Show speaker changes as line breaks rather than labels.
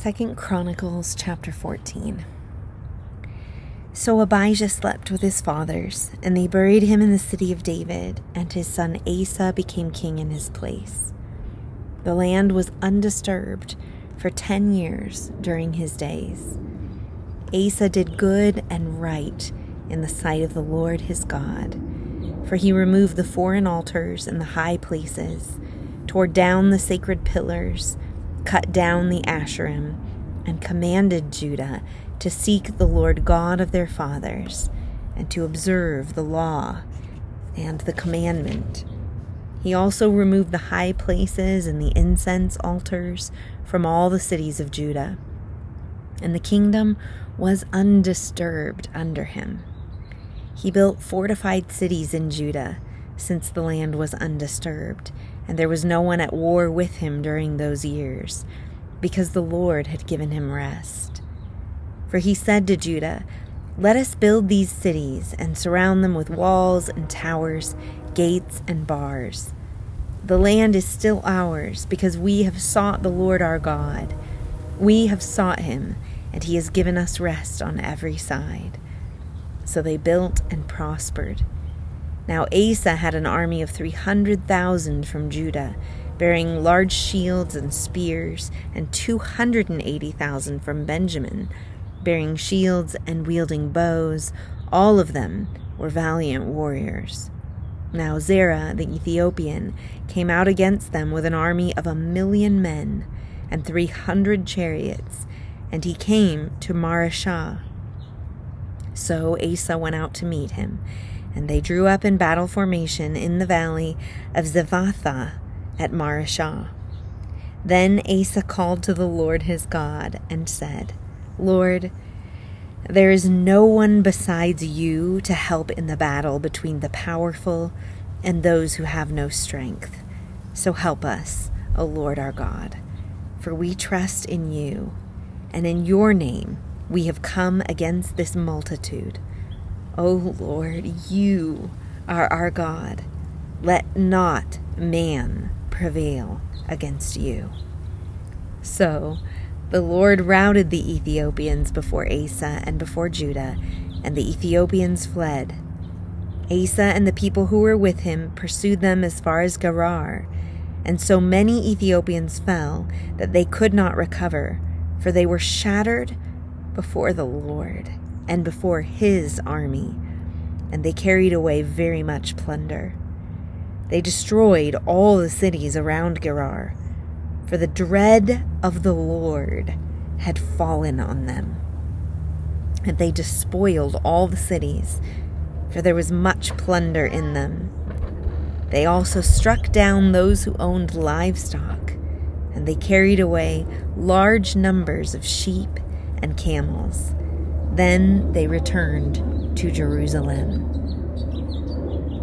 Second Chronicles chapter 14. So Abijah slept with his fathers, and they buried him in the city of David, and his son Asa became king in his place. The land was undisturbed for ten years during his days. Asa did good and right in the sight of the Lord his God, for he removed the foreign altars and the high places, tore down the sacred pillars, cut down the Asherim, and commanded Judah to seek the Lord God of their fathers, and to observe the law and the commandment. He also removed the high places and the incense altars from all the cities of Judah, and the kingdom was undisturbed under him. He built fortified cities in Judah, since the land was undisturbed, and there was no one at war with him during those years, because the Lord had given him rest. For he said to Judah, Let us build these cities and surround them with walls and towers, gates and bars. The land is still ours because we have sought the Lord our God. We have sought him, and he has given us rest on every side. So they built and prospered. Now Asa had an army of 300,000 from Judah, bearing large shields and spears, and 280,000 from Benjamin, bearing shields and wielding bows. All of them were valiant warriors. Now Zerah the Ethiopian came out against them with an army of a million men and three hundred chariots, and he came to Mareshah. So Asa went out to meet him and they drew up in battle formation in the valley of Zephathah at Mareshah. Then Asa called to the Lord his God and said, Lord, there is no one besides you to help in the battle between the powerful and those who have no strength. So help us, O Lord our God, for we trust in you, and in your name we have come against this multitude. O oh Lord, you are our God. Let not man prevail against you. So the Lord routed the Ethiopians before Asa and before Judah, and the Ethiopians fled. Asa and the people who were with him pursued them as far as Gerar, and so many Ethiopians fell that they could not recover, for they were shattered before the Lord and before his army, and they carried away very much plunder. They destroyed all the cities around Gerar, for the dread of the Lord had fallen on them. And they despoiled all the cities, for there was much plunder in them. They also struck down those who owned livestock, and they carried away large numbers of sheep and camels then they returned to Jerusalem.